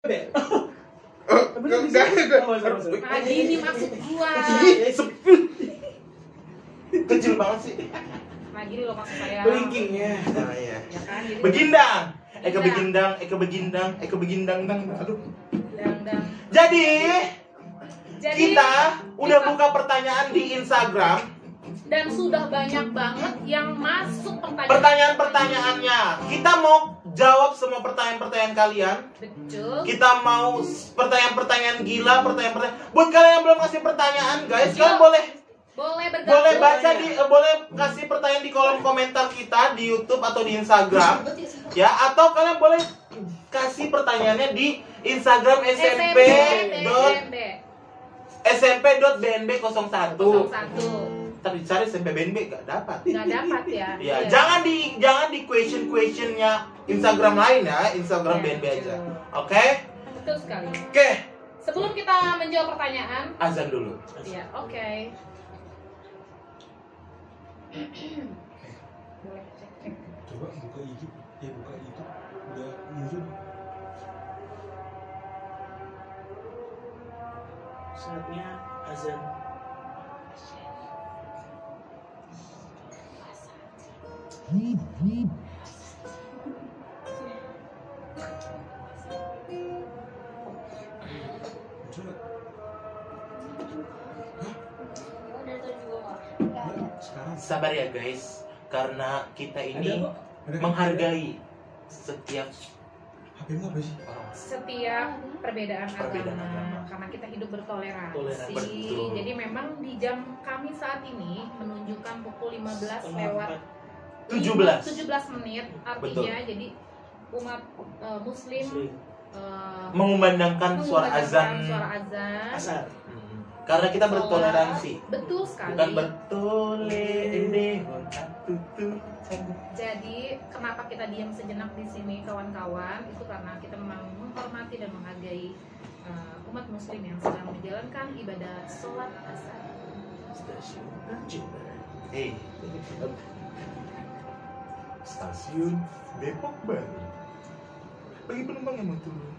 enggak, enggak. Nah, gini maksud gua. Kecil banget sih. Nah, gini loh maksud saya. Blinkingnya. Nah, iya. Ya kan? Jadi Begindang. Eka Begindang. begindang, Eka begindang, Eka begindang, dang, aduh. dang dang. Jadi, Jadi kita udah kita- buka pertanyaan di Instagram. dan sudah banyak banget yang masuk pertanyaan. Pertanyaan-pertanyaannya. Kita mau jawab semua pertanyaan-pertanyaan kalian. Betul. Kita mau pertanyaan-pertanyaan gila, pertanyaan-pertanyaan. Buat kalian yang belum kasih pertanyaan, guys, kalian boleh Boleh bergabung. boleh baca di eh, boleh kasih pertanyaan di kolom komentar kita di YouTube atau di Instagram. Ya, atau kalian boleh kasih pertanyaannya di Instagram SMP smp dot BNB smp.bnb 01. 01. Tapi cari SMP BNB gak dapat. Nggak dapat ya. Ya, Iya. jangan di jangan di question questionnya Instagram lain ya, Instagram Ya, BNB aja. Oke? Betul sekali. Oke, Sebelum kita menjawab pertanyaan, azan dulu. ya oke. Cek. Coba buka IG, ya buka itu. Udah muncul. Saatnya azan. Sabar ya guys, karena kita ini. Ada menghargai setiap HP-mu apa sih? orang. Setiap perbedaan, Perbedaan agama, agama. karena kita hidup bertoleransi. Toleransi. Betul. Jadi memang di jam kami saat ini menunjukkan pukul 15 lewat 17. 17 menit artinya jadi umat eh, muslim Muslim. eh, Mengumandangkan suara azan. suara azan Asar. Hmm. Karena kita bertoleransi. betul sekali Bukan ende tutu. jadi kenapa kita diam sejenak di sini kawan-kawan itu karena kita memang menghormati dan menghargai eh, umat muslim yang sedang menjalankan ibadah sholat asar Jember. Eh. Stasiun Depok Baru. Bagi penumpang yang mau turun,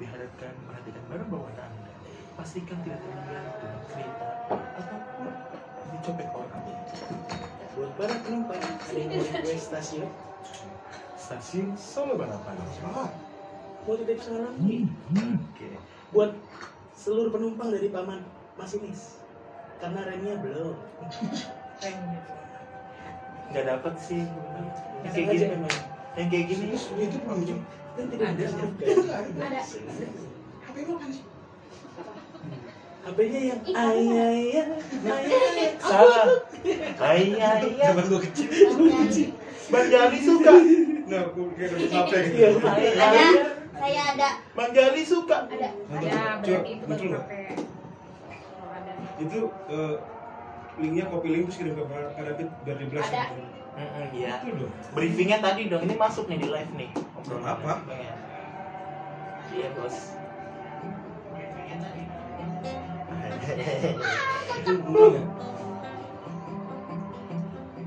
diharapkan perhatikan barang bawaan Anda. Pastikan tidak tertinggal dalam kereta ataupun dicopet orang. Buat para penumpang ada yang mau request stasiun, Stasiun Solo Balapan. Mau titip salam Oke. buat seluruh penumpang dari paman masinis karena remnya belum. remnya Nggak dapat sih. Yang kayak gini. emang. Yang kayak gini. Itu belum jam. Dan tidak Ada. ada. ada HP-mu apa sih? HP-nya yang ayah ayah. Salah. Ayah, ayah. Zaman gua kecil. Bang Jali suka. Nah, aku kayak dapet HP gitu. Ada, saya ada. Bang Jali suka. Ada. ada berarti itu Betul ada Itu eh, linknya copy link terus kirim ke Kak David biar di blast. Ada. gitu. Iya. Itu dong. Briefingnya tadi dong, ini masuk nih di live nih. Obrolan apa? Iya. Iya bos. Ya?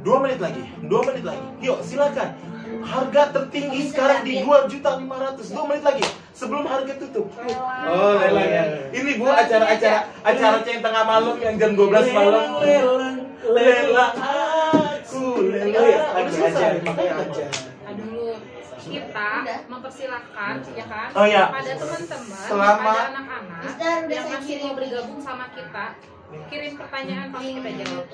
Dua menit lagi, dua menit lagi. Yuk silakan. Harga tertinggi sekarang di dua juta lima ratus. Dua menit lagi sebelum harga tutup. Oh, lelang ya. Ini bu acara-acara acara ceng tengah malam yang jam 12 malam. Lelang lelang Lelang aku lelang. Oh iya, Aduh, lagi aja, makanya aja. Dulu kita mempersilahkan ya kan Oh, iya. pada teman-teman Selama- pada anak-anak yang saya masih kirim. mau bergabung sama kita kirim pertanyaan pasti kita jawab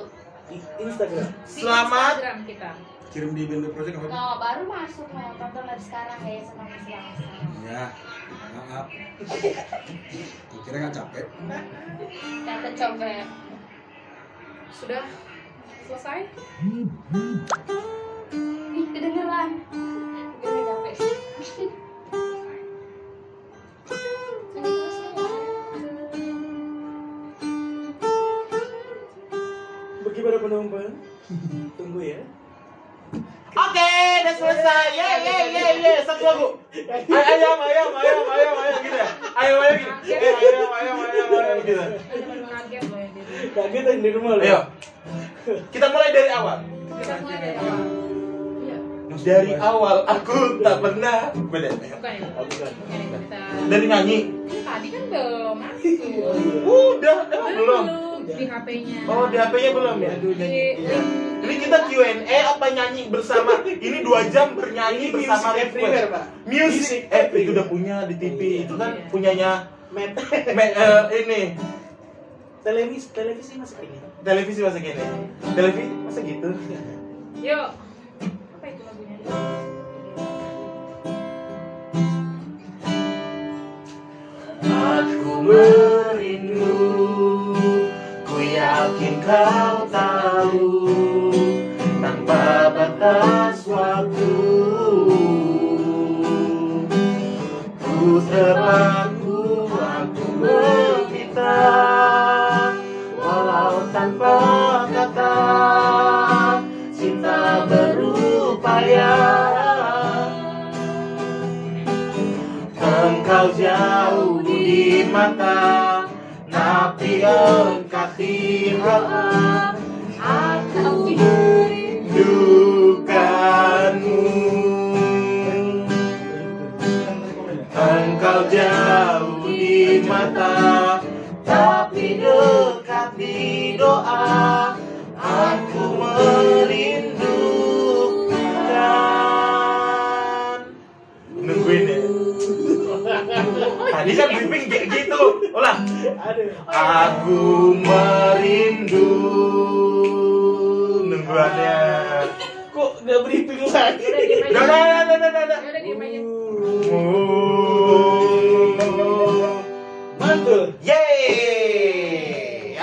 Di Instagram. Selamat. Instagram kita Kirim di BNB Project apa? No, baru masuk mau tonton dari sekarang ya sama siang. Ya, maaf. Gua kira nggak capek. Coba ya. sudah selesai Ih, kedengeran. Udah capek. Para penumpang, tunggu ya. Selesai. Ye ye ye ye. Satu lagu. Ay- Ayam ayam ayam ayam ayam gitu ya. Ayam ayam gitu. Eh, ayam ayam ayam ayam gitu. Kaget ya di rumah loh. Ayo. Kita mulai dari awal. kita mulai dari awal iya Dari awal aku tak pernah Beda Bukan ya? Oh, bukan. Ya. Dari nyanyi Tadi kan belum masuk. Udah, emang belum Di HP-nya. Oh di HP-nya belum ya? Aduh, nyanyi. Iya. Ini kita Q&A apa nyanyi bersama? Ini dua jam bernyanyi Ini bersama music everywhere. Pak. Music, Music eh everywhere. itu udah punya di TV itu kan Iya. punyanya Met. me- eh, ini televisi televisi masih ini. televisi masa gini televisi masa gitu Yuk. Apa itu lagunya? Aku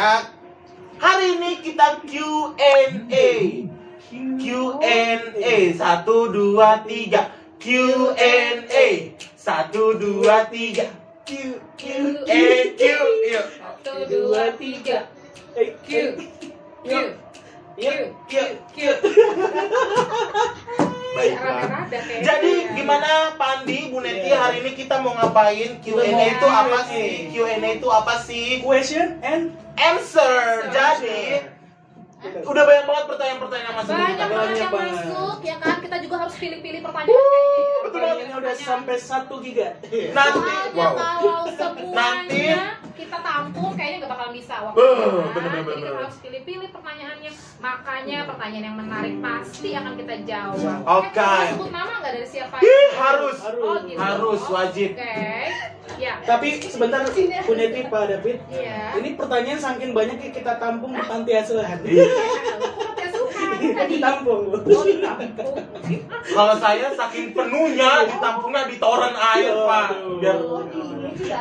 Ya. Hari ini kita Q&A Q&A Satu, dua, tiga Q&A Satu, dua, tiga Q, Q, E, Q Yuk Satu, dua, tiga. Eh, Q. Q. Q. Q. Q. Baiklah kayaknya. Jadi gimana Pandi, Bu Neti Iya. hari ini kita mau ngapain? Q&A itu apa sih? Q&A itu apa sih? Question and Answer. Jadi udah banyak banget pertanyaan-pertanyaan yang masuk Banyak kita. banget yang banget. masuk, ya kan? Kita juga harus pilih-pilih pertanyaan ya. betul banget. ini udah sampai 1 giga. Nanti, wow. kalau semuanya Nanti- kita tampung kayaknya nggak bakal bisa waktu kan? bener, bener, Jadi kita harus pilih-pilih pertanyaannya. Makanya pertanyaan yang menarik pasti akan kita jawab. Oke. Eh, kita sebut nama nggak dari siapa? Ih, harus. Oh, gitu. Harus, wajib. Oke. Ya. Tapi sebentar Bu Neti Pak David. Iya. Ini pertanyaan saking banyak kita tampung di panti asuhan. Iya. Kita ditampung. Oh, ditampung. Kalau saya saking penuhnya ditampungnya di toren air, Pak. Biar Oh,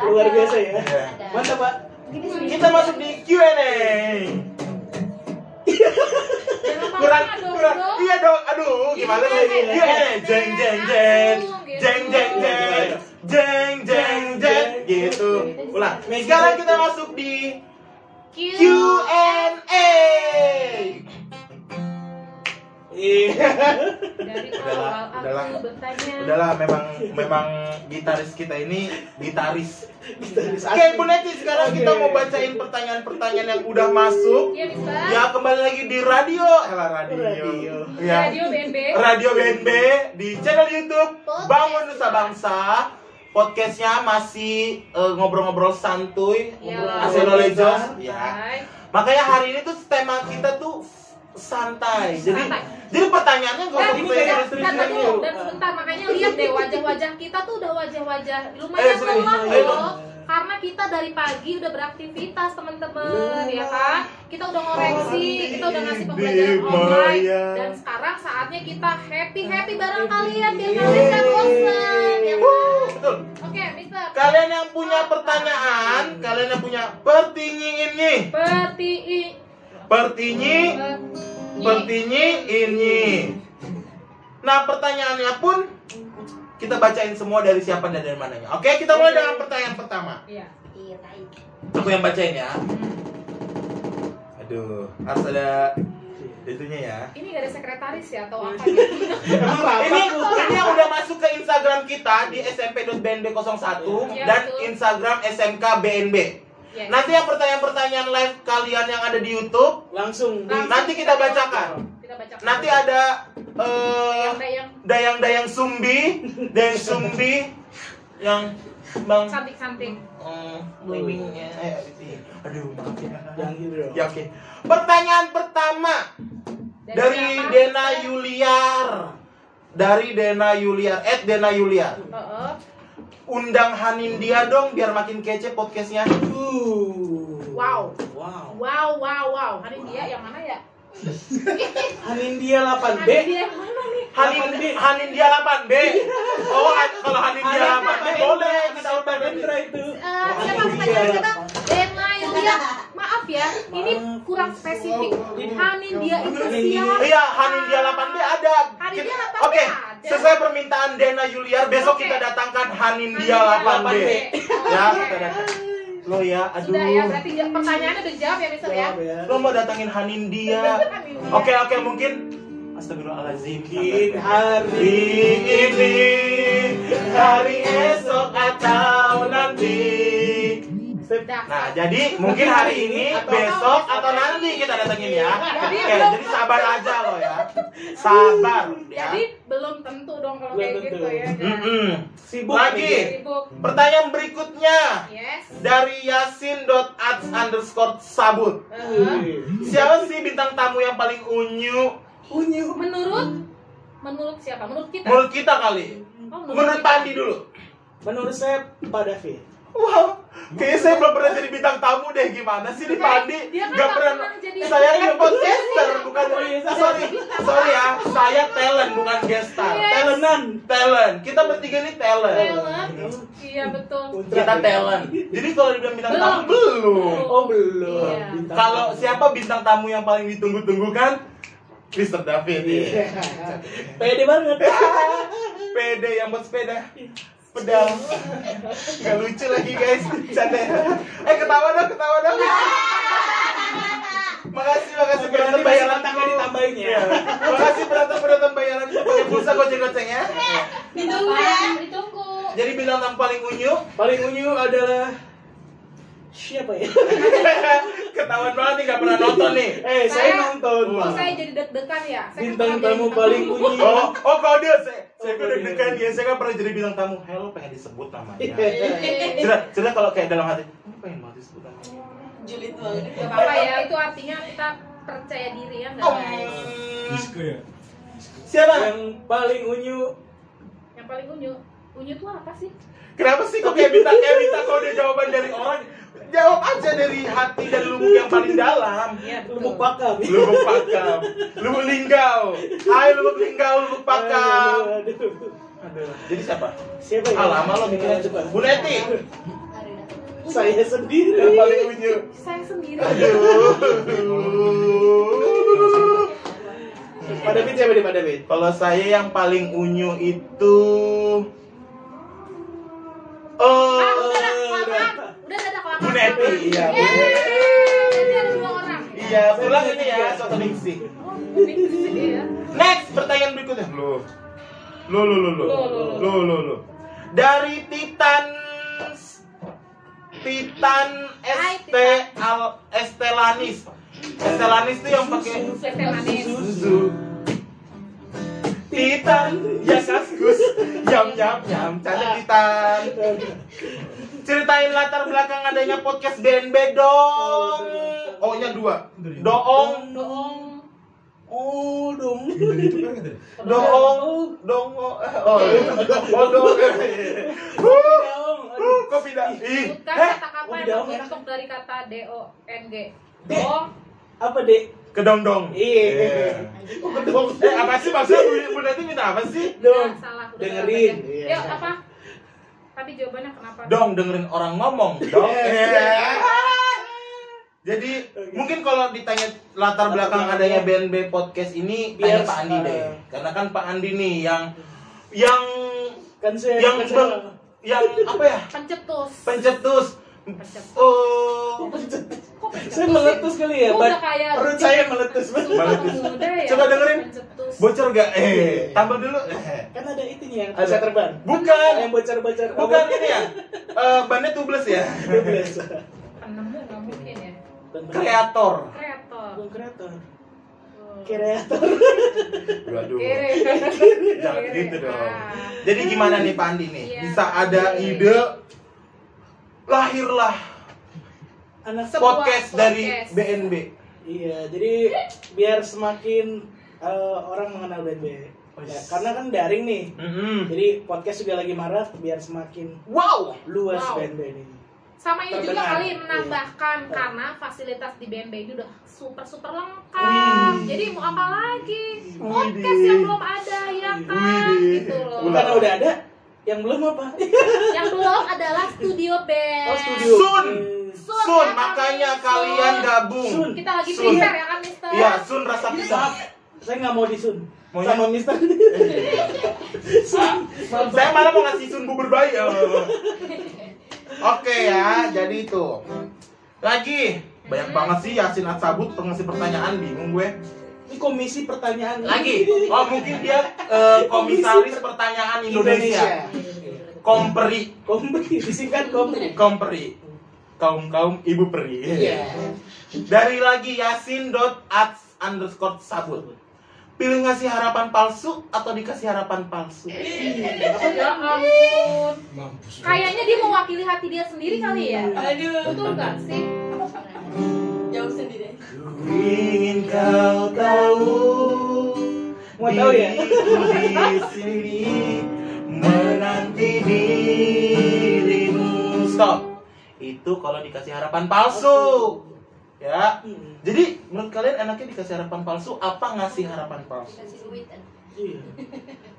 Luar biasa ya. Iya. Mantap, Pak. Kita masuk di Q&A. Kurang kurang. Iya dong. Aduh, gimana Iya, lagi? iya. Q&A. Jeng jeng jeng. Gitu. Jeng jeng jeng. Jeng jeng jeng gitu. Ulang. Sekarang kita masuk di Q. Q&A. Iya. Dari Udahlah, awal udahlah. aku bertanya. Udahlah memang memang gitaris kita ini gitaris. Gitaris Oke. Bu Neti, sekarang kita Oke. mau bacain pertanyaan-pertanyaan yang udah masuk. Iya, Mister. Ya, kembali lagi di radio. Elah radio. Radio. Ya. Radio BNB. Radio BNB di channel YouTube Bangun Nusa Bangsa. Podcastnya masih eh, ngobrol-ngobrol santuy, Iyalah. Aseno Lejos. Ya. Makanya hari ini tuh tema kita tuh santai. Jadi Santai. jadi pertanyaannya nggak usah kayak- dan, dan, dulu. dan sebentar makanya lihat deh wajah-wajah kita tuh udah wajah-wajah Eh, lumayan serius. lelah Ayo loh. dong. karena kita dari pagi udah beraktivitas teman-teman ya kan? Kita udah ngoreksi kita udah ngasih pembelajaran online. Dan sekarang saatnya kita happy happy bareng kalian biar kalian gak bosan ya kan? Oke Mister. Kalian yang punya pertanyaan, kalian yang punya pertinyi ini, Peti i pertinyi, pertinyi ini. Nah pertanyaannya pun kita bacain semua dari siapa dan dari mananya. Oke, kita mulai dengan pertanyaan pertama. Iya Iya, baik. Aku yang bacain ya. Aduh, harus ada itunya ya. ini gak ada sekretaris ya atau apa gitu Ini ini yang udah masuk ke Instagram kita di smp.bnb01 Iya, dan betul. Instagram smkbnb. Yes. Nanti yang pertanyaan-pertanyaan live kalian yang ada di YouTube Langsung di Langsung nanti kita bacakan. Kita kita baca Nanti ada eh yang dayang-dayang sumbi, dayang sumbi yang bang cantik-cantik eh, wingnya. Eh, aduh, maaf ya. Yang gitu dong. Ya oke. Pertanyaan pertama dari siapa? Dena Yuliar. Dari Dena Yuliar, at Dena Yuliar. Heeh. Undang Hanindia dong biar makin kece podcastnya. Uh. Wow. Wow. Wow, wow, wow. Hari dia yang mana ya? Hanindia 8B. Hari dia yang mana nih? Hanin 8B. Hanindia 8B. Oh, Han- kalau Hanindia 8B boleh kita undang Hendra itu. Eh, siapa Hanindia pertanyaan kita? 8. Dena Yulia. Maaf ya, ini kurang spesifik. Hanin dia itu siapa? Iya, Hanindia 8B ada. Hanindia Kita- 8B Oke, sesuai permintaan Dena Yuliar, besok kita datangkan Hanindia Hanindia 8B. 8B. Ya, kita datang. Lo ya, aduh. Sudah ya, berarti pertanyaannya udah jawab ya, Mister ya? Ya. Lo mau datangin Hanindia. Hanindia. Oke, oke, mungkin Astagfirullahaladzim. Mungkin Hari ini, hari esok atau nanti. Sudah. Nah, jadi mungkin hari ini, Atau- besok atau nanti kita datengin ya. Jadi Oke, jadi sabar aja lo ya. Sabar ya. Jadi belum tentu dong kalau Belum kayak tentu. gitu ya. Mm-mm. sibuk Lagi. Sibuk. Pertanyaan berikutnya Yes. dari yasin.ats underscore sabut. Eh, Siapa sih bintang tamu yang paling unyu? Unyu. menurut menurut siapa? Menurut kita? Menurut kita kali. Oh, Menurut kita. Pandi dulu. Menurut saya Pak David. Wow, kayaknya saya belum pernah jadi bintang tamu deh. Gimana sih nih Pandi? Dia kan Gak pernah. pernah jadi- Saya kan podcaster, bukan. Oh, iya, saya- Sorry, sorry ya. Saya talent, bukan guest star. Iya. Talentan, talent. Kita bertiga nih talent. Talent. Iya betul. Kita talent. Jadi kalau dibilang bintang Belum. tamu belum. Oh belum. Iya. Kalau siapa bintang tamu yang paling ditunggu-tunggu kan? Mr. David. Iya. Pede banget. PD yang buat sepeda. Pedal. Gak lucu lagi guys. Canda. Eh ketawa dong, ketawa dong. Makasih, makasih nanti bayaran tangga ditambahin ya. Iya. Makasih penonton penonton bayaran pakai pulsa goceng-goceng ya. Ditunggu ya. Ditunggu. Jadi bintang tamu paling unyu Paling unyu adalah siapa ya? ketahuan banget nih gak pernah nonton nih. Eh, saya, Saya- nonton. Oh, saya jadi deg-degan ya. Saya Bintang tamu paling unyu. Oh, oh kode saya, saya Oh, kan kode. deg-degan ya, saya kan pernah jadi bintang tamu. Hello, pengen disebut namanya. Cerita, cerita kalau kayak dalam hati, "Aku pengen banget disebut namanya. Julid banget. Gak apa-apa ya, itu artinya kita percaya diri ya nggak Oh? Disco ya? siapa? Yang paling unyu Yang paling unyu, unyu tuh apa sih? Kenapa sih kok kayak minta kayak minta kode jawaban dari orang? Jawab aja dari hati dan lubuk yang paling dalam. Iya lubuk pakam. Lubuk pakam, lubuk linggau. Hai lubuk linggau, lubuk pakam. Aduh, aduh. Aduh, jadi siapa? Siapa ya? Ah, lama lo mikirnya Coba. Bu Neti. Saya sendiri. Yang paling unyu. Saya sendiri. Aduh. Pak David siapa nih Pak David? Kalau saya yang paling unyu itu Oh, Ah, udah ada kelamaan. Udah ada kelamaan. Bu Neti, iya. Jadi ada dua orang. iya, pulang ini ya, soto ningsih. Oh, mix ya. Next, pertanyaan berikutnya. Lo. Lo lo lo lo. Lo, lo, lo. Dari Titan Titan ST Al Estelanis. Estelanis tuh yang pakai susu. Titan, ya kaskus, yam yam yam, canda Titan. Ceritain latar belakang adanya podcast BNB dong. Oh nya dua. Doong, Doong. Oh, dong. Kan ada? doong, dong. Oh, oh dong. Dong. Uh, kopi. Ih, eh, kata-kata oh, yang ya? terbentuk dari kata D O N G. Dong. Apa, Dek? Kedong dong. Iya. Oh, kedong. Eh, apa sih maksudnya Bu, Bu Neti minta apa sih? Dong. Udah salah. Dengerin. Iya. Yuk apa? Tadi jawabannya kenapa? Dong dengerin orang ngomong. Dong. Iya. Jadi mungkin kalau ditanya latar belakang adanya BNB podcast ini tanya Biar- Pak Andi deh. uh, Karena kan Pak Andi nih yang yang Kan saya yang kan yang apa ya? Pencetus. Pencetus. Pencetus. Oh. Pencetus Saya sih? meletus kali ya, Gua Pak. udah kayak Perut saya meletus Meletus. ya. Coba dengerin. Bocor gak? Eh, tambah dulu. Kan ada itunya yang Ada. bisa terbang. Bukan. Yang bocor-bocor. Bukan ini ya. Eh, bannya tubeless ya. Penemu nggak mungkin ya. Kreator. Kreator. Kreator. kreator. Waduh. Jangan gitu dong. Jadi gimana nih Pak Andi nih? Iya. Bisa ada ide lahirlah Anak Sebuah podcast dari podcast. BNB. Iya, jadi biar semakin eh, orang mengenal BNB. Ya, karena kan daring nih. Mm-mm. Jadi podcast juga lagi marak biar semakin Wow. luas Wow. BNB ini. Sama ini juga Terdengar. kali menambahkan Iya. karena fasilitas di BNB ini udah super super lengkap. Wih. Jadi mau apa lagi? Podcast yang belum ada ya kan? Widih. Gitu loh. Karena udah ada, yang belum apa? Yang belum adalah studio band. Oh, studio. Sun. Sun, Sun, ya, makanya Sun. kalian gabung. Sun. Kita lagi Sun. prepare ya kan, Mister? Iya, Sun rasa pisang. Saya nggak mau disun. Maunya? Sama Mister. Saya malah mau ngasih Sun bubur bayi. Oh. Oke ya, jadi itu. Lagi banyak banget sih Yasin Atsabut pengasih pertanyaan bingung gue. Ini komisi pertanyaan. Lagi, oh mungkin dia eh, komisaris pertanyaan Indonesia. Komperi, Komperi, disingkat komperi. komperi. Kaum kaum ibu peri. Iya. Dari lagi Yasin dot ats underscore sabut. Pilih ngasih harapan palsu atau dikasih harapan palsu? Ya ampun. Mampus. Kayaknya dia mewakili hati dia sendiri kali ya. Aduh. Betul nggak sih? Jauh sendiri. Ingin kau tahu Mau tahu ya? di sini Itu kalau dikasih harapan palsu. Ya. Hmm. Jadi menurut kalian enaknya dikasih harapan palsu apa ngasih harapan palsu? Kasih duit. Iya.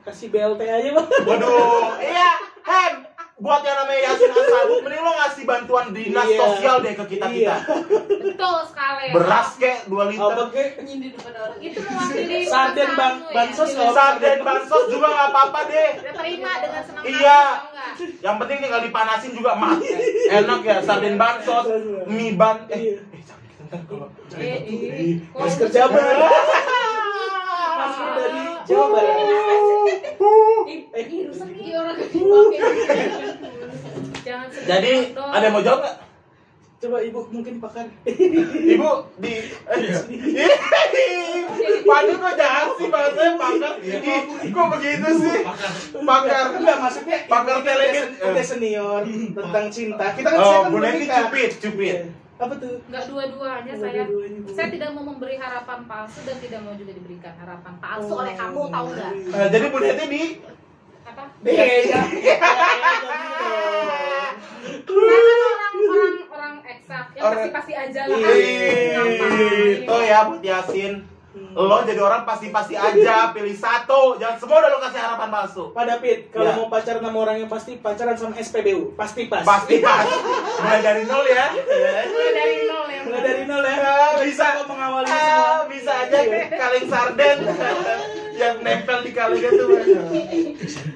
Kasih BLT aja, Bang. Waduh, iya, Hen. Buat yang namanya Yasin Asabut, mending lo ngasih bantuan dinas Iya. sosial deh ke kita kita. Iya. Betul sekali. Beras kek 2 liter. Apa kek? Nyindir depan orang. Itu mewakili Sarden ban- ya. bansos Iya. nggak Sarden bansos juga nggak apa-apa deh. Kita terima dengan senang hati. Iya. Yang penting tinggal dipanasin juga mat. Enak ya sarden bansos, mie ban. Eh, Iya. eh jangan gitu ntar kalau Eh, eh. Kalau Masker Masker dari Jawa Barat. Eh, rusak nih orang. Jangan Jadi ada yang mau jawab nggak? Coba ibu mungkin pakar. Ibu di eh, Padu kok jahat sih bahasanya pakar. Ih, Kok begitu sih? Pakar. Enggak maksudnya Pakar udah- Udah senior tentang cinta. Kita kan Oh, kan Bu Neti cupid. Iya. Apa tuh? Nggak dua-duanya saya. Bu. Saya tidak mau memberi harapan palsu dan tidak mau juga diberikan harapan palsu oleh kamu, tahu nggak? Nah, jadi Bu Neti di Apa? Beda. Kan orang orang orang eksak yang Orang- pasti pasti aja lah. Gampang. Itu ya buat Yasin. Lo jadi orang pasti-pasti aja, pilih satu. Jangan semua udah lo kasih harapan palsu. Pak David, kalau Ya. mau pacaran sama orang yang pasti pacaran sama SPBU, pasti pas. Pasti pas. Mulai dari nol ya. Mulai dari nol ya. Mulai dari nol ya. Ah, bisa Kok mengawali Ah, semua. bisa aja Iya. kaleng sarden yang nempel di kalengnya tuh.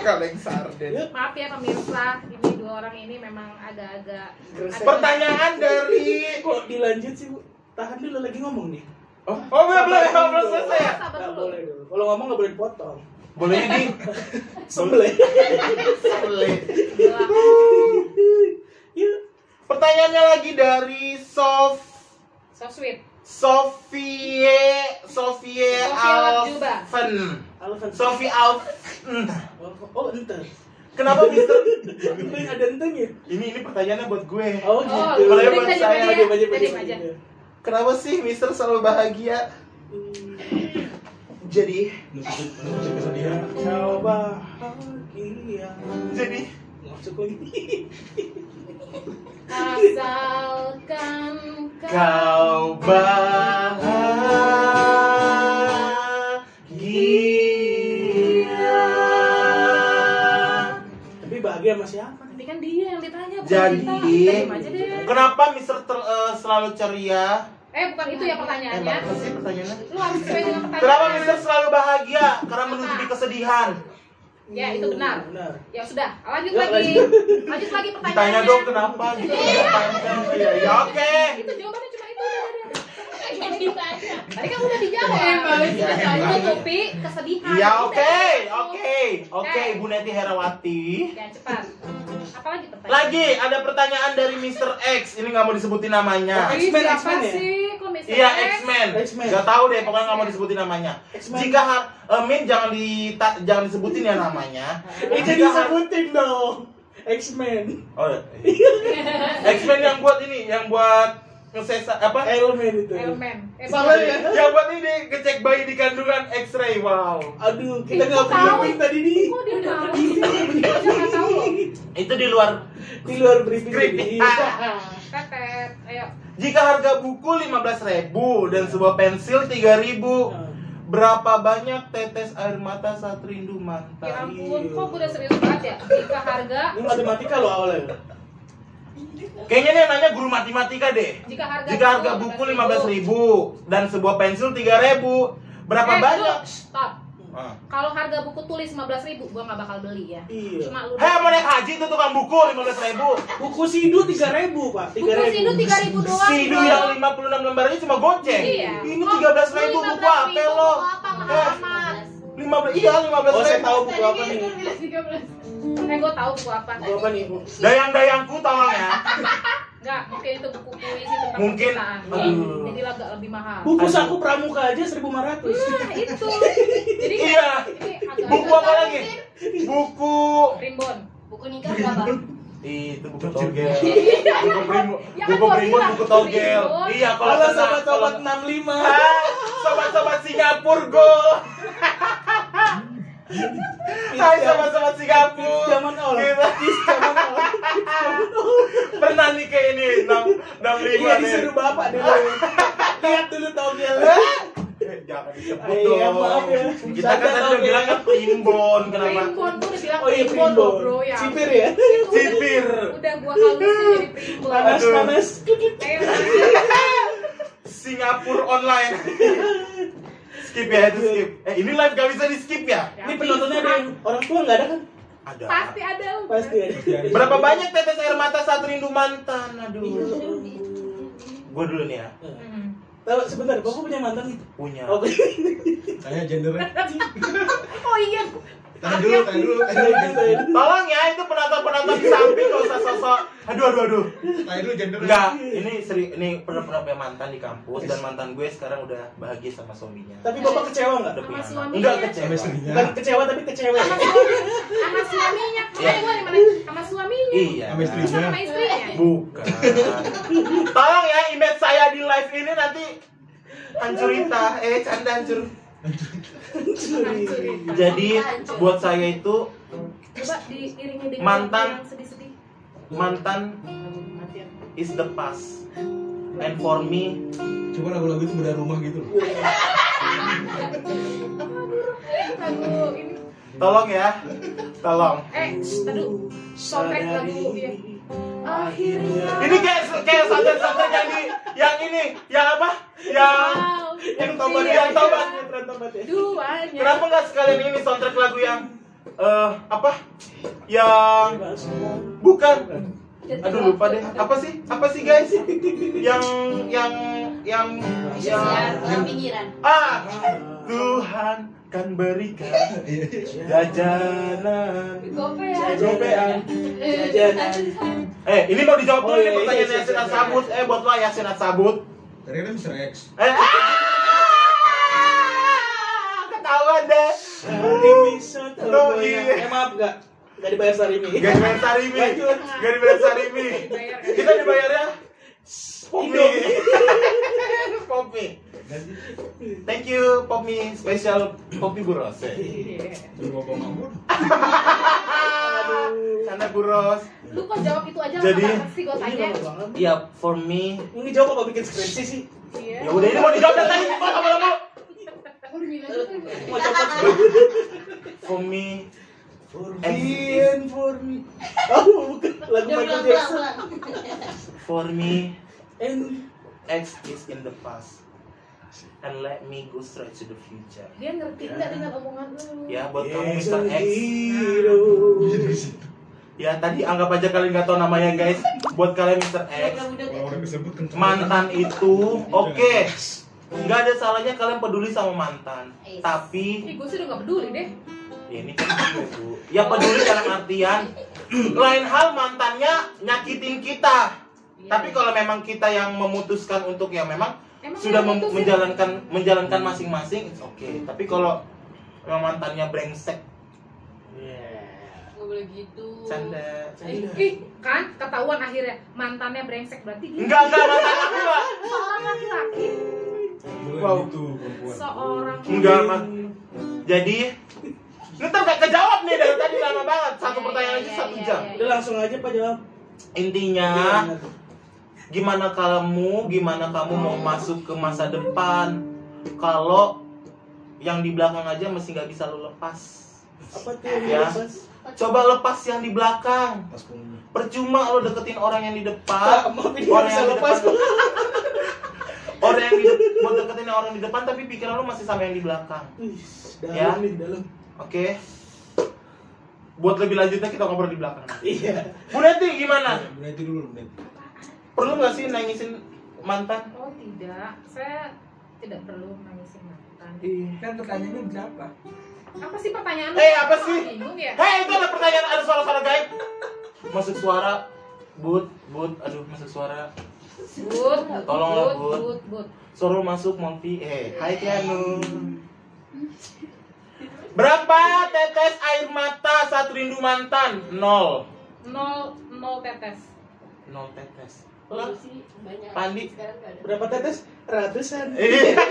kaleng sarden. Maaf ya pemirsa, ini dua orang ini memang agak-agak Pertanyaan dari Kok dilanjut sih, Bu? Tahan dulu lagi ngomong nih. Oh, oh belum belum belum selesai ya? Nggak boleh dulu. Kalau ngomong nggak boleh dipotong. Boleh di Sembelih. Boleh. Gila. Iya. Pertanyaannya lagi dari Sof So sweet. Sofie Sofie. Alfen. Sofie Alfen Oh, oh ente. Kenapa Mister? Ente yang ada entenya. Ini ini pertanyaannya buat gue. Oh, Oh, gitu. Kalau udah buat saya, diam aja, Kenapa sih Mister selalu bahagia? Jadi. Kau bahagia. jadi. Asalkan kau bahagia. Tapi bahagia sama siapa? Tapi kan dia yang ditanya Jadi kenapa Mister ter- eh, selalu ceria? Eh bukan itu ya Eh, pertanyaannya. apa sih pertanyaannya? Lu harus sesuai dengan pertanyaan. Kenapa Mister selalu bahagia? Karena menutupi kesedihan. Ya itu benar. Benar. Ya sudah, lanjut Ya, lagi. lanjut. Lanjut lagi pertanyaannya. Ditanya dong kenapa gitu. Panjang. Ya, ya oke. Itu jawabannya cuma itu. udah. Tadi kan udah dijawab. Iya, iya. Menutupi kesedihan. Iya Udah. oke, oke, oke Eh. Ibu Neti Herawati. Ya cepat. Apa lagi pertanyaan? Lagi ada pertanyaan dari Mr. X. Ini nggak mau disebutin namanya. Ih, X-Men, siapa X-Men ya? sih? Kok Mr. Iya. X-Men. X-Men. Gak tahu deh, pokoknya nggak mau disebutin namanya. X-Men. Jika har- eh, Min jangan di jangan disebutin ya namanya. Itu Jika har- disebutin dong. X-Men. Oh, iya. X-Men yang buat ini, yang buat ngesesa apa? Elemen itu. Elemen. Eh, Salah ya? Yang buat ini ngecek bayi di kandungan X-ray. Wow. Aduh, kita nggak punya tadi nih. Kok dia tahu? Dia nggak tahu loh. Itu di luar Di luar briefing tadi. Tetet. Ayo. Jika harga buku 15.000 dan sebuah pensil 3.000, berapa banyak tetes air mata saat rindu Ya mantan? ampun, kok udah serius banget ya? Jika harga Ini matematika loh awalnya. Kayaknya nih yang nanya guru matematika deh. jika harga Jika harga buku 15.000 dan sebuah pensil 3.000, berapa Eh, banyak? dulu, Stop. Ah. Kalau harga buku tulis 15.000, gua nggak bakal beli ya. Iya. Cuma lu Hei, mau naik haji tuh tukang buku 15.000. Buku Sidu 3000, Pak. 3000. Buku Sidu 3000 doang. Sidu bro. yang 56 lembar ini cuma goceng. Iya. Ini Oh, 13.000 lu buku apa 15.000 lo? buku apa, mahal Eh, amat. 15 iya 15 Oh, saya tahu buku apa nih. Eh, gua tahu buku apa. Buku apa nih, Bu? Dayang-dayangku tolong ya. Enggak, mungkin itu buku puisi tentang Mungkin. Aduh. Jadi agak lebih mahal. Buku saku pramuka aja 1500. Nah, itu. Jadi Iya. Buku apa lagi? Buku Primbon. Buku nikah berapa? itu buku togel. Buku primbon, Ya buku primbon, buku togel. Iya, kalau Halo kena- sobat-sobat kalau- 65. Ah, sobat-sobat Singapura go. Hai sobat-sobat Singapura. Zaman all. Kita Zaman all. pernah nih kayak ini enam enam Iya nih. disuruh bapak dulu. Lihat dulu togel. Eh, Jangan disebut Iya, dong. maaf ya. Kita kan tadi udah bilang kan primbon, kenapa? Primbon tuh udah bilang Oh iya primbon loh, bro ya. Sipir ya. Itu Sipir. Udah gua halusin jadi primbon. Panas panas. Eh. Singapura online. skip ya itu skip. Eh ini live gak bisa di skip ya? Ya, Ini penontonnya ada yang orang tua nggak ada kan? Ada. Pasti ada. Pasti ada. Berapa banyak tetes air mata saat rindu mantan? Aduh. Gue dulu nih ya. Hmm. Tahu sebentar, bapak punya mantan nih? Punya. Tanya gendernya. Oh iya. Tanya dulu, tanya dulu, tanya dulu. Tolong ya itu penonton-penonton di samping gak usah sosok. Aduh aduh aduh. Tanya dulu gendernya. Enggak, ini seri ini pernah pernah punya mantan di kampus dan mantan gue sekarang udah bahagia sama suaminya. Tapi bapak kecewa nggak? Udah punya Sama anak. suaminya. Enggak kecewa. Bukan kecewa tapi kecewa. Sama suaminya. Sama suaminya. Iya. Eh, gua nih mana? Sama suaminya. Iya. Sama istrinya. Sama istrinya. Bukan. Tolong ya image saya di live ini nanti hancurita. Eh canda hancur. Jadi buat saya itu Coba diiringi dengan Mantan. lagu yang sedih-sedih. mantan is the past. And for me, Coba lagu-lagu itu beda rumah gitu loh. Lagu ini. tolong ya. Tolong. Eh, aduh. Soundtrack lagu ya. Akhirnya. Ini kayak kayak soundtrack yang di yang ini, yang apa? Yang Wow. yang tobat, Iya, yang tobat. Tren tobat ya. Duanya. Kenapa nggak sekalian ini soundtrack lagu yang eh apa? Yang bukan. Aduh lupa deh. Apa sih? Apa sih guys? Yang yang yang Ya, yang orang pinggiran. ah Tuhan kan berikan Iya. jajanan. Gopean. Gopean. Jajanan. Eh, ini mau dijawab dulu Oh, iya, nih pertanyaan iya, iya, Yasin iya. Sabut. Eh, buat lo Yasin Sabut. Tadi kan Mr. X. Eh, ah! ketahuan deh. Bisa tahu iya. Eh maaf nggak? Nggak dibayar Sarimi. Gak dibayar Sarimi. Gak dibayar Sarimi. Dibayar? Kita dibayarnya Pomi. Indomie. Pomi. Thank you Pomi spesial Pomi Buros. Eh. Iya. Bapak Mahmud. Aduh. Sana Buros. Lu kok jawab itu aja Jadi- sih gue Ini tanya. lama banget. Ya, for me. Ini jawab apa bikin skripsi sih? Iya. Ya udah ini mau dijawab dari tadi. Mau kamu mau. Mau copot For me. For And- me and for me. Oh, bukan lagu Udah Michael bilang Jackson. For me. And X is in the past. And let me go straight to the future. Dia ngerti nggak dengan omongan lu? Ya, buat kamu Mr. a X. hero. Ya, tadi anggap aja kalian nggak tahu namanya guys. Buat kalian Mr. X. Orang disebut kenceng. mantan itu oke nggak ada salahnya kalian peduli sama mantan tapi Ih, gue sih udah nggak peduli deh. Ya ini kan ya peduli dalam artian lain hal mantannya nyakitin kita. Iya. tapi kalau memang kita yang memutuskan untuk ya memang Emang sudah mem- menjalankan menjalankan masing-masing it's okay. Tapi kalau memang mantannya brengsek Nggak boleh gitu. canda Ih, ih, kan? Ketahuan akhirnya mantannya brengsek berarti dia enggak enggak mantan aku enggak seorang laki-laki. Wow. gitu perempuan. seorang enggak jadi ntar gak kejawab nih dari tadi lama banget satu Iya, pertanyaan iya, aja iya, satu iya, jam iya. Udah langsung aja Pak jawab. intinya Iya, gimana kamu gimana kamu mau masuk ke masa depan kalau yang di belakang aja masih nggak bisa lo lepas Apa tuh yang Ya. dilepas? coba lepas yang di belakang percuma lo deketin orang yang di depan orang yang di lepas. depan orang yang di de- mau deketin orang di depan tapi pikiran lo masih sama yang di belakang dalam Ya. nih, dalam. Oke buat lebih lanjutnya kita ngobrol di belakang Iya. Bu Neti gimana Berarti dulu berarti. perlu nggak sih nangisin mantan oh tidak saya tidak perlu nangisin mantan Kan pertanyaannya berapa? apa sih pertanyaannya Eh, apa sih? bingung ya Hei, itu ada pertanyaan ada suara-suara gaib. Masuk suara, but, but, aduh masuk suara. but Tolonglah, but Bud. but but Suruh masuk Monty. Eh, hai Kianu. Berapa tetes air mata saat rindu mantan? Nol. nol nol tetes Nol tetes. Lah, sih banyak. Pandi. Berapa tetes? Ratusan. Iya.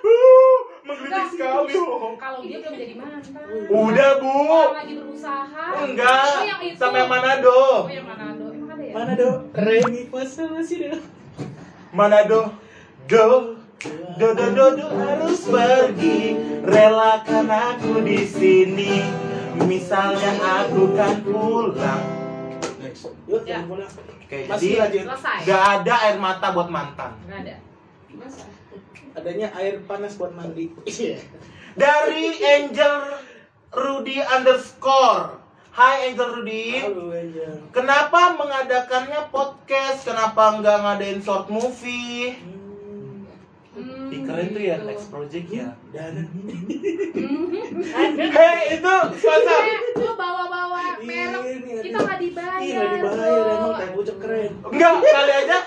Uh, Menggelitik sekali. kalau dia belum jadi mantan Udah, Bu. orang lagi berusaha Enggak. oh yang itu Sampai Manado. oh yang Manado emang ada ya Mana do? Remi pasa masih do. Manado. Do. Do do do do harus pergi, relakan aku di sini. Misalnya aku kan pulang. Next. Yuk, Ya. jangan pulang. Oke, Masih jadi selesai gak ada air mata buat mantan. nggak ada Masa? Adanya air panas buat mandi. Iya. Dari Angel Rudy underscore. Hai Angel Rudy. Halo Angel. Kenapa mengadakannya podcast? Kenapa nggak ngadain short movie? Hmm, Keren tuh ya next project ya. dan Hei itu. Eh, lu bawa-bawa merek Ini ada- kita nggak dibayar nggak dibayar emang teh pucuk keren. Enggak kali aja.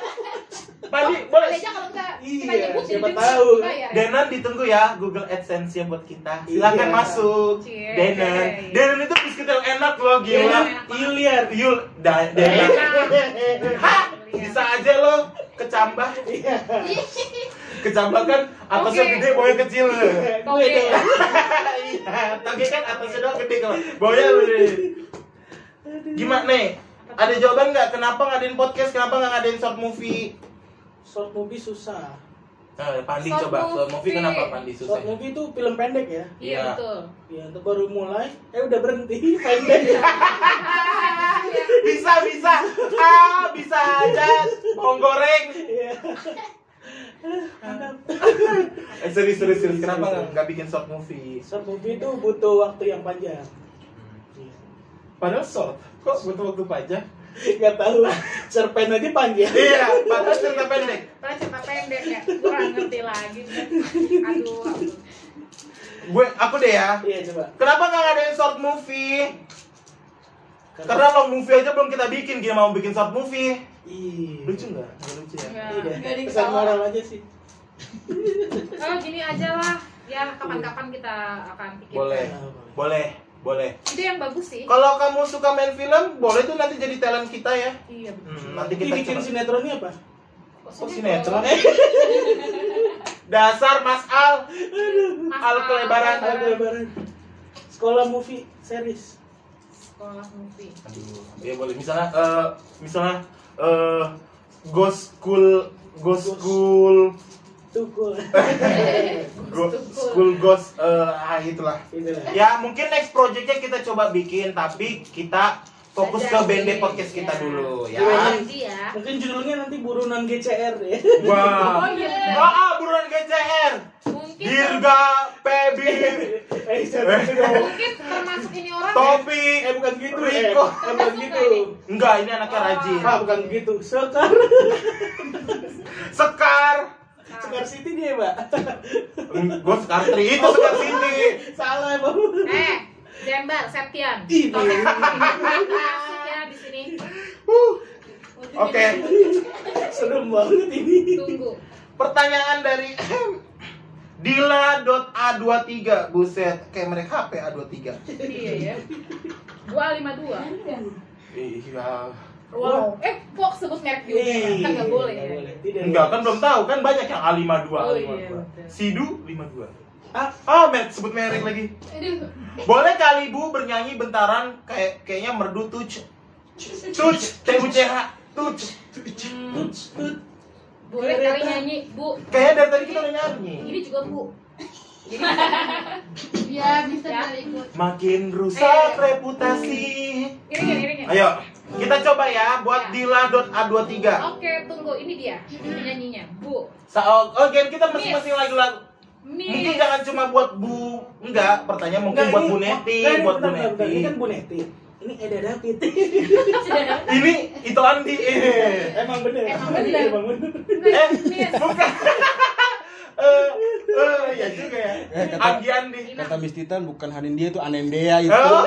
Pandi boleh. Aja kalau kita kita Iya, nyebut siapa tahu. dibayar ya. Denan ditunggu ya Google AdSense ya buat kita. Silakan Iya. masuk. Denan. Denan itu biskuit yang enak loh gila. Iuliar. Yul, da, Denan. Hah, bisa aja lo kecambah. Iya. Kecambah kan atasnya Oke. gede, bawahnya kecil. Oke. Iya, tapi kan atasnya doang gede kalau bawahnya gede. Gimana nih? Ada jawaban nggak? Kenapa ngadain podcast? Kenapa nggak ngadain short movie? Short movie susah. Eh, Pandi Short coba short movie movie. kenapa Pandi susah? Short movie itu film pendek ya. Iya Iya. betul. Ya, untuk baru mulai, eh udah berhenti pendek. bisa bisa ah bisa aja bawang goreng Iya. Eh serius serius serius kenapa nggak bikin short movie Short movie itu butuh waktu yang panjang. Iya. padahal short kok butuh waktu panjang Gak tahu. Cerpen aja panjang. iya padahal cerita pendek Padahal cerita pendek ya. Kurang ngerti lagi. Aduh. aduh. gue aku deh ya Iya coba. kenapa nggak ngadain short movie karena long movie aja belum kita bikin gimana mau bikin short movie Iya. lucu nggak nggak lucu ya Enggak. Iya. Nggak ada yang Pesan moral aja sih. Oh gini aja lah. Ya kapan-kapan kita akan pikirkan. boleh boleh boleh Itu yang bagus sih. kalau kamu suka main film boleh tuh nanti jadi talent kita ya Iya betul. Hmm, nanti kita bikin sinetronnya apa? Kok sinetron? Dasar Mas Al. Mas Al kelebaran. Ada lebaran. Sekolah movie series. Sekolah movie. Aduh, ya boleh. Misalnya, eh, misalnya, eh, Ghost School, Ghost School, Tukul. Go- School Ghost, ah itulah. Itulah. Ya mungkin next projectnya kita coba bikin, tapi kita fokus ke sih, podcast kita ya. dulu ya. Nanti ya. Mungkin judulnya nanti burunan GCR ya. Wah. Oh iya. Ah, ah, buruan GCR. Mungkin Dirga, Pebi, Eh, gitu dong. mungkin termasuk ini orang Topi. Eh bukan gitu, eh. Riko. Eh, bukan gitu. Enggak, ini anaknya rajin. Ah, bukan gitu. Sekar. Sekar. Sekar City dia, Mbak. Gue Sekar Tri, itu Sekar Sini. Salah, Bang. Eh, Jembar, Septian. Iya. Masuk ya di sini. Huh. Oke. Serem banget ini. Tunggu. Pertanyaan dari Dila.a23 Buset, kayak mereka HP A23 Iya ya. 252. Iya Wow. Eh, kok sebut merek juga? Ih, Kan nggak boleh ya. nggak boleh. Tidak. Enggak kan belum tahu kan banyak yang A52 Oh, A52 iya, betul. Sidu 52 Ah, Ah, Matt, sebut merek lagi. Boleh kali Bu bernyanyi bentaran kayak kayaknya merdu tuj Tuj, T-U-C-H Tuj Hmm, boleh kali nyanyi, Bu. Kayaknya dari tadi kita udah nyanyi Ini juga Bu. Jadi Ya bisa Ya. ikut. Makin Eh. rusak reputasi iringin, iringin. Ayo, kita coba ya buat Ya. Dila.a23 Oke, tunggu. Ini dia. Ini nyanyinya. Bu. Sa oh, oh, Gen, kita masing-masing lagu-lagu Mungkin jangan cuma buat Bu Enggak, pertanyaan mungkin Enggak, buat ini- Bu Neti enggak, Buat Bu. Neti Ini kan Bu Neti. Ini Eda David. Ini itu Andi eh. Emang bener. Emang bener. Emang bener. Eh, Miss. bukan Eh, eh, iya juga ya Eh, kata- Andi Andi Kata Miss Titan bukan Hanindea itu Anendea itu. Oh,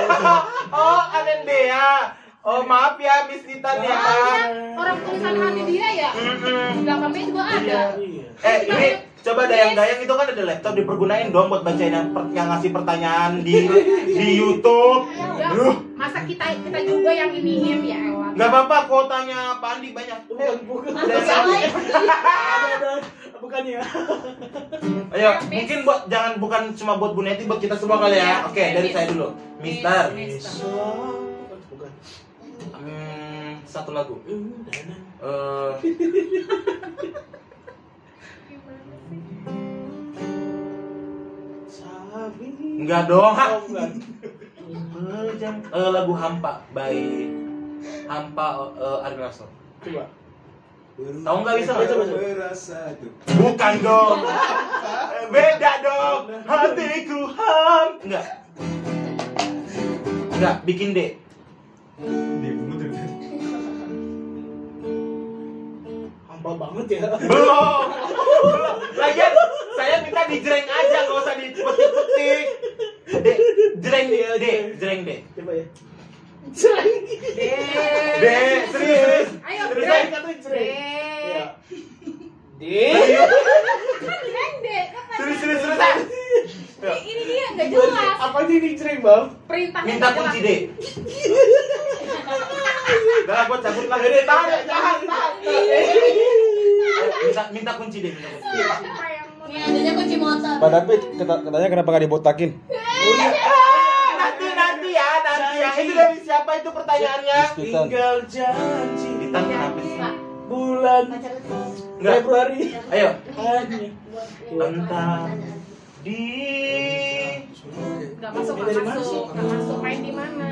oh Anendea Oh maaf ya Miss Titan ya Soalnya orang tulisan hati dia ya. Mm-mm. Belakangnya juga ada. Iya. Eh ini coba dayang-dayang itu kan ada laptop dipergunain dong buat bacain yang, per- yang ngasih pertanyaan di di YouTube. Ya, Duh, masa kita kita juga yang iniin ya elah. nggak apa-apa kuotanya Pak Andi banyak. Bukan, bukan. Bukan ya. Ayo, mungkin buat jangan bukan cuma buat Bu Neti, buat kita semua kali ya. Oke, dari saya dulu. Mister. Bukan. Hmm, satu lagu. Eh, Sabi. Enggak dong. Eh, lagu Hampa by Hampa eh, Ari Lasso. Coba. Tahu nggak bisa nggak? Coba, coba. Berasa tuh. Bukan dong. Beda dong. Hatiku ham. Enggak. Enggak, bikin D. Dia muter kan. Hampa banget ya. Belum. Lagian saya minta dijreng aja, nggak usah dipetik-petik. Jreng D, D, jreng D. Coba ya. D, serius, serius. Ayo, jreng. Ya. D. Serius, Kan bilang D. Kan serius, serius, serius. Ya. Ini dia nggak jelas. Apa sih ini jreng, Bang? Perintahnya Minta kunci D. jelas. Udah lah, gua cabut lah. Udah, Tahan, tahan, tahan. Ayo, Minta, minta kunci D, minta kunci Mau Ini adanya kunci motor. Pak David kata- katanya kenapa gak dibotakin? Nanti nanti ya nanti ya itu dari siapa itu pertanyaannya. Tinggal janji. Bulan. Februari. ayo Hanya. entah di Nggak masuk, nggak masuk, nggak masuk. Main di mana?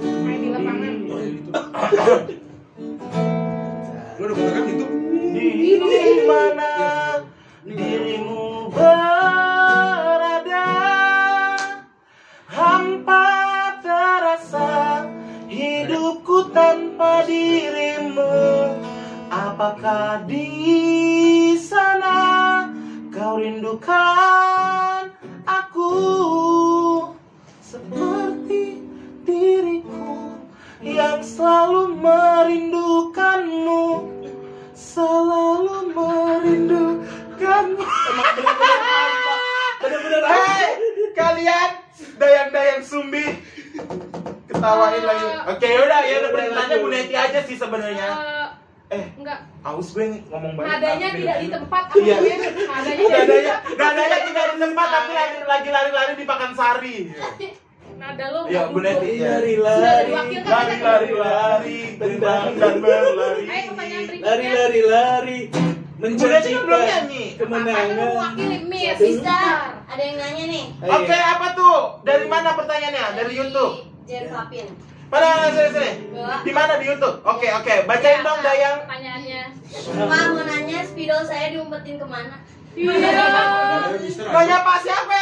Main di lapangan. Lu udah muter kan itu? di mana dirimu berada hampa terasa hidupku tanpa dirimu. Apakah di sana kau rindukan aku? Seperti diriku yang selalu merindukanmu selalu merindukanmu Bener-bener Hei kalian dayang-dayang sumbi ketawain lagi oke yaudah ya udah beritanya Bu Neti aja sih sebenarnya Eh, eh enggak. aus gue ngomong banyak Nadanya tidak di tempat. Iya. Nadanya nadanya nadanya tidak di tempat tapi lagi lagi lari-lari di Pakansari Nada lo. Iya, nggak Bu. Neti. Sudah Lari-lari. diwakilkan lari lari berdua. lari terbang dan berlari berikutnya. Lari-lari lari. Neti kan belum nyanyi kemenangan. mewakili Miss. Mister, ada yang nanya nih. Oke, apa tuh? Dari mana pertanyaannya? Dari YouTube. Jen Papin. Mana mana sini sini. Di mana di YouTube? Oke oke, bacain dong Dayang. Pertanyaannya. Pak mau nanya spidol saya diumpetin ke mana? Iya. Mister. Nanya Pak siapa?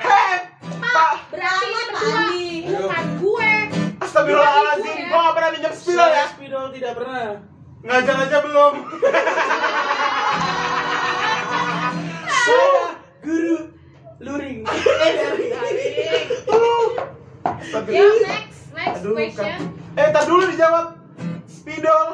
Hei, Pak. Berarti ini Pak berdua. Andi. Bukan gue. Astagfirullahaladzim, gua gak pernah minjem spidol ya. Spidol tidak pernah. Ngajar aja belum. Saya guru luring. Eh, dari. Ya, next. Next Aduh, question. kan. Eh, tar dulu dijawab. Spidol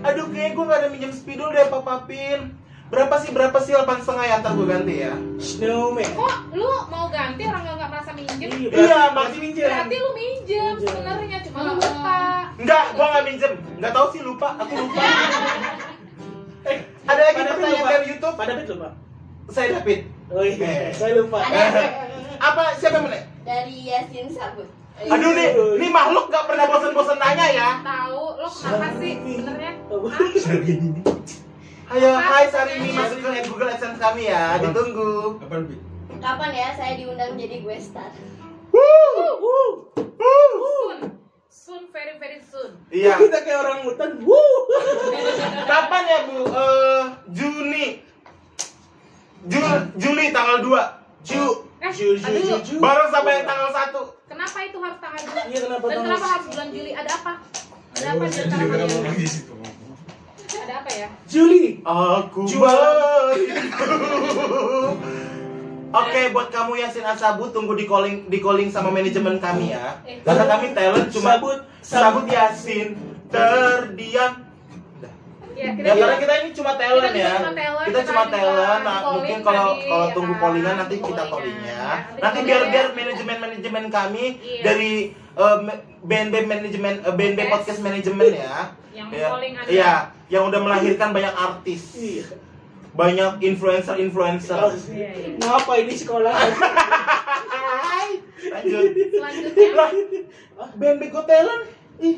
Aduh kayak gue gak ada minjem spidol deh Pak Papin Berapa sih, berapa sih 8 setengah ya ntar gue ganti ya Snowman. Kok lu mau ganti orang nggak nggak merasa minjem? Iya, Iya, berarti masih minjem. Berarti lu minjem Minjem. sebenarnya cuma lu lupa. Enggak, gue gak minjem Gak tahu sih lupa, aku lupa Eh, Ada lagi pertanyaan dari Youtube Pak David lupa. Saya David Oh iya, saya lupa. Ada Apa, siapa yang dari Yasin Sabut. Aduh nih, nih makhluk gak pernah bosan-bosan nanya ya Tahu lo kenapa sih sebenarnya? Ayo, hai Sarimi, masuk ke Google AdSense kami ya, ditunggu Kapan, Pi? Kapan ya saya diundang jadi gue star? Soon, soon, very very soon. Iya, Kita kayak orang hutan. Wuh. kapan ya Bu? Eh, Juni Ju- Juli tanggal 2 Ju Eh, Ju, ju, ju, ju. Baru sampai tanggal 1 kenapa itu harus tanggal dua? Iya, kenapa Dan kenapa harus bulan Juli? Ada apa? Ada apa di antara juga kalian? Ada apa ya? Juli. Aku Jual. bagiku. Oke, buat kamu Yasin Asabu tunggu di calling di calling sama manajemen kami ya. Karena kami talent cuma Sabut, Sabut Yasin terdiam. Ya, Ya karena kita ini cuma talent Kita ya. cuma talent, Kita kita cuma talent. Nah, mungkin kalau tadi, kalau ya tunggu kan? callingan nanti kita callingnya. ya. Nanti Nanti kita biar lihat. biar manajemen manajemen kami Iya. dari eh, me- BNB manajemen eh, BNB Yes. podcast manajemen ya. Yang Ya. calling. Iya, yang udah melahirkan banyak artis, Iya. banyak influencer-influencer. Oh, Iya, iya. Ngapa ini sekolah? Lanjut. Selanjutnya BNB Got Talent. Ih,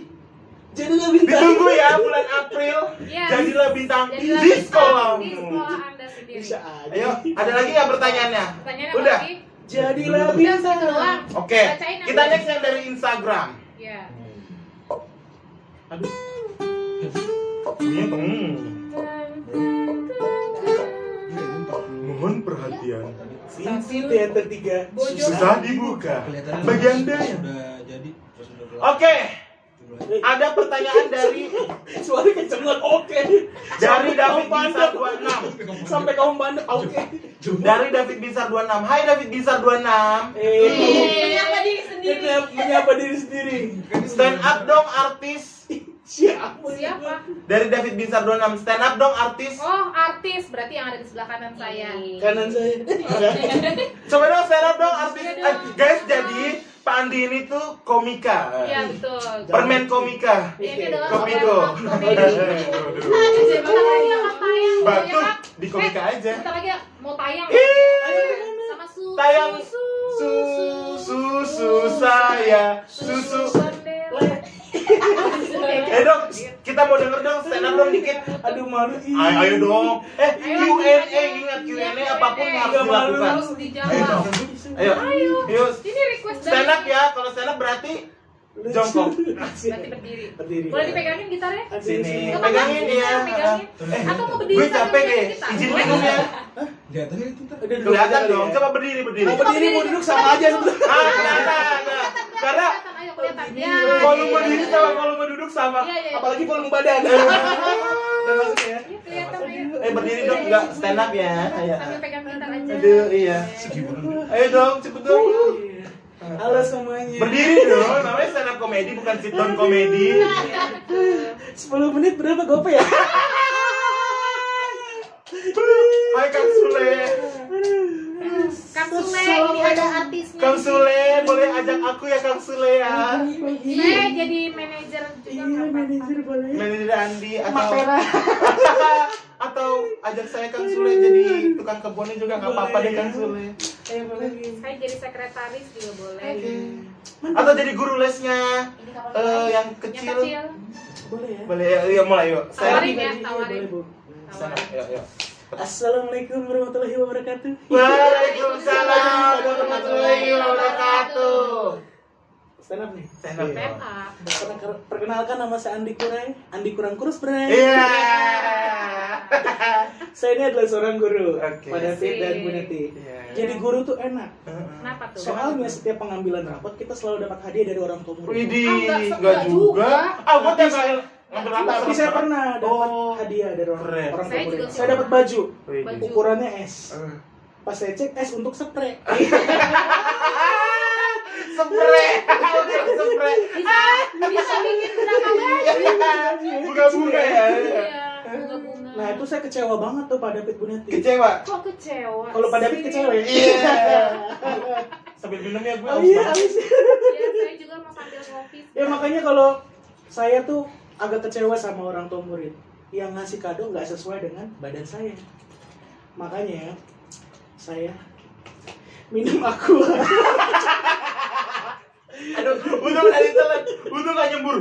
Jadilah bintang. ditunggu ya bulan April. Yes. Jadilah bintang jadilah di sekolahmu. Di sekolah Anda sendiri. Bisa aja. Ayo, ada lagi nggak pertanyaannya? Pertanyaannya Udah. sih? Jadilah bintang. doang. Oke, yang kita next yang dari Instagram. Iya. Aduh. Hmm. Mohon perhatian. Pintu teater tiga. Bojo. Susah dibuka. Bagi anda yang. Oke, ada pertanyaan dari Suara kenceng banget. Oke. dari David Binsar bandel. 26. Sampai kaum bandel. Oke. Dari David Binsar 26. Hai David Binsar 26. Eh. Menyapa diri sendiri. Menyapa diri sendiri. Stand up dong artis. Siapa? Siapa? Dari David Binsar 26. Stand up dong artis. Oh, artis berarti yang ada di sebelah kanan saya. Kanan saya. Coba dong stand up dong artis. Iya Eh, guys, jadi Pak Andi ini tuh komika. Iya, betul. Permen komika. Ini adalah Batu ya, di komika Eh, aja. Bentar lagi mau tayang. Sama su Tayang susu susu saya susu. Eh dong, kita mau denger dong stand up dong dikit. Aduh malu. Ayo, ayo dong. Eh Q&A ingat Q&A Iya, apa pun Q&A. harus dilakukan. Ayo dijawab. dong. Ayo. Ayo. Ini request dari Stand up ya. Kalau stand up berarti jongkok. Berarti berdiri. Berdiri. Boleh dipegangin gitarnya? Sini. Pegangin ya. Pegangin. Eh, Atau mau berdiri gue capek deh. Izin minum ya. Kelihatannya itu ntar. Udah duduk Kelihatan dong. ya. Coba berdiri berdiri. Mau berdiri mau duduk sama aja. Ah, kelihatan. Karena Kelihatan, ayo kelihatan. Ya. volume iya, berdiri iya. sama volume duduk sama. Iya, iya. Apalagi volume badan. Udah masuk ya. Iya, kelihatan ayo. Eh berdiri dong enggak stand up ya. Ayo. Sambil pegang gitar aja. Aduh, iya. Ayo dong, cepet dong. Halo semuanya. Berdiri dong, namanya stand up komedi bukan sit down komedi. 10 menit berapa gope ya? Hai Kang Sule. Kang Sule, ini ada artisnya. Kang Sule, boleh ajak aku ya Kang Sule ya. Saya jadi manajer juga. Iya, manajer boleh. Manajer Andi atau atau ajak saya Kang Sule jadi tukang kebunnya juga nggak apa-apa deh Kang Sule. Boleh. Saya jadi sekretaris juga boleh. Atau jadi guru lesnya eh, yang kecil. Boleh ya. Boleh ya, iya mulai yuk. Saya Tawarin ya, tawarin. Boleh, Bu. Stand up, yuk, yuk. Assalamualaikum warahmatullahi wabarakatuh. Waalaikumsalam warahmatullahi wabarakatuh. Stand up nih. Stand up. Stand up. Perken- Perkenalkan nama saya Andi Kurai. Andi kurang kurus, Bray. Iya. Saya ini adalah seorang guru. Oke. Pak David dan Bu Neti. Iya. Jadi guru tuh enak. Kenapa tuh? Soalnya setiap pengambilan rapot kita selalu dapat hadiah dari orang tua murid. Widih, Ah, enggak, juga. juga. Ah, gua Tapi saya pernah dapat Oh. hadiah dari orang, Keren. orang Saya juga Saya dapat baju. Baju. Ukurannya S. Eh. Pas saya cek S untuk spray. Spray. Spray. bisa bisa bikin berapa banyak Bunga-bunga ya. iya bunga-bunga Nah itu saya kecewa banget tuh Pak David Gunetti. Kecewa. kok kecewa Kalau Pak David kecewa ya? Iya. Sambil minum ya gue. Oh iya. Iya, saya juga mau sambil kopi Ya makanya kalau saya tuh agak kecewa sama orang tua murid yang ngasih kado nggak sesuai dengan badan saya. Makanya saya minum aqua. Aduh, untung dari telat. Untung gak nyembur.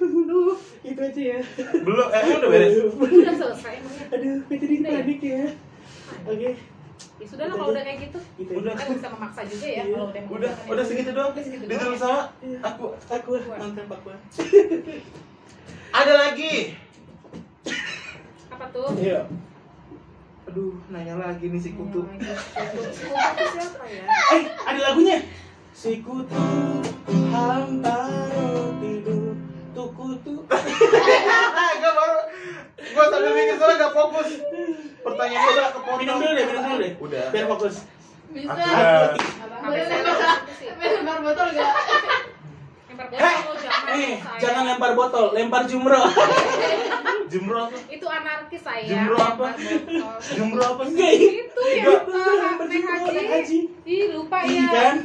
Aduh, itu aja ya. Belum, eh udah beres. udah selesai emangnya Aduh, jadi panik ya. Oke, ya sudah lah kalau udah kayak gitu gitu. Udah. kita bisa memaksa juga ya Iya. kalau udah Udah, menggunakan udah itu. segitu doang. Udah segitu Ditulis doang. sama Iya. aku. Aku mantap aqua. Ada lagi. apa tuh Iya. Aduh, nanya lagi nih si kutu. Kutu Kutu siapa ya Eh, ada lagunya. Si kutu hamparo tidur tuh kutu. Gak baru. Gue sambil mikir soalnya gak fokus. Pertanyaannya udah kepotong. Minum dulu deh, minum dulu deh. Udah. Biar fokus. Bisa. Sih. Lempar botol gak? Lempar botol jangan Eh, jangan lempar botol, lempar jumroh. Jumroh apa? itu anarkis saya Jumroh apa? Jumroh apa sih? Itu ya Itu Pak, lempar naik jumroh, haji. naik haji. Ih, lupa Iya ya. kan?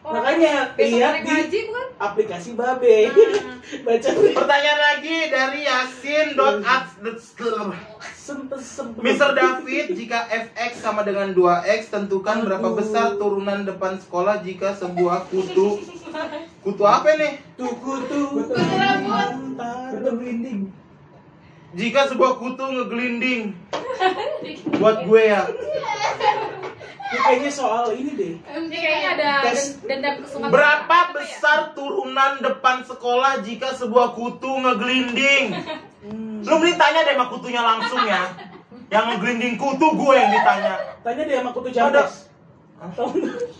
Oh, Makanya lihat di-? Aplikasi Babe. Nah. Baca Pertanyaan lagi dari Yasin dot. Mr. David, jika fx sama dengan 2x, tentukan berapa besar turunan depan sekolah jika sebuah kutu Kutu apa nih? tuh kutu. Kutu rambut. Kutu berinding. Jika sebuah kutu ngegelinding Buat gue ya Ini kayaknya soal ini deh. Ini kayaknya ada Tes. dendam kesukaan. Berapa Apa ya? besar turunan depan sekolah jika sebuah kutu ngegelinding? Hmm. Lu mending tanya deh sama kutunya langsung ya Yang ngegelinding kutu gue yang ditanya Tanya deh sama kutu jambes.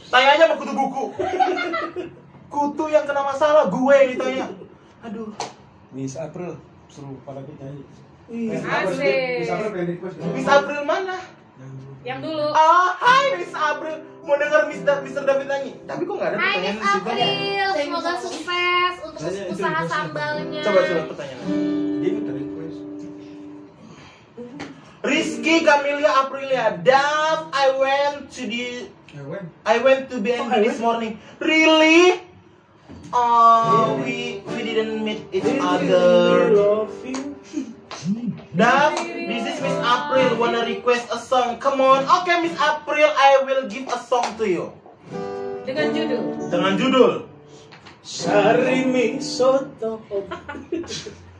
Tanya aja sama kutu buku Kutu yang kena masalah gue yang ditanya Aduh Miss April suruh pada kita nyanyi. Iya. Miss April. Miss April mana? Yang dulu. Ah, hai Miss April Mau denger Mr. Mr. David nyanyi Tapi kok gak ada Hai pertanyaan Miss April, semoga sukses untuk usaha sambalnya. Coba coba pertanyaan Dia minta request. Rizky Camelia Aprilia Dav I went to the? I went to BNB this morning Really? Oh, we we didn't meet each other. Love you. Dav, this is Miss April wanna request a song. Come on, okay Miss April, I will give a song to you. Dengan judul. Dengan judul Sari mi soto.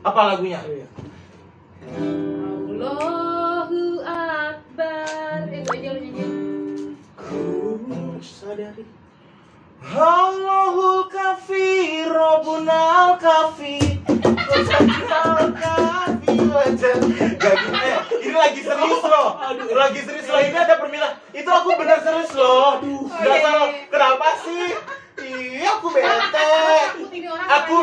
apa lagunya? Allahu Akbar. Eh, itu aja lu nyanyi. Ku sadari. Allahul kafi, Rabbunal kafi, Rabbunal kafi wajah. Gak gitu eh, ini lagi serius loh. Lagi serius loh. Ini ada permila. Itu aku bener serius loh. Gak salah. Kenapa sih? Ih, aku bete. Aku,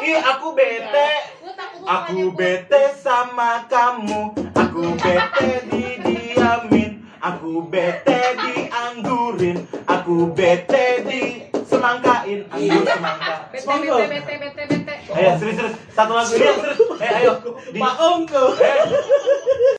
ih, aku bete. Pada Aku bete sama kamu. Aku bete didiamin. Aku bete dianggurin. Aku bete di semangkain. Anggur semangka. Bete, bete, bete, bete, bete. Ayo serius serius satu lagu ini yang serius. Eh ayo. Di, Pak Ongko.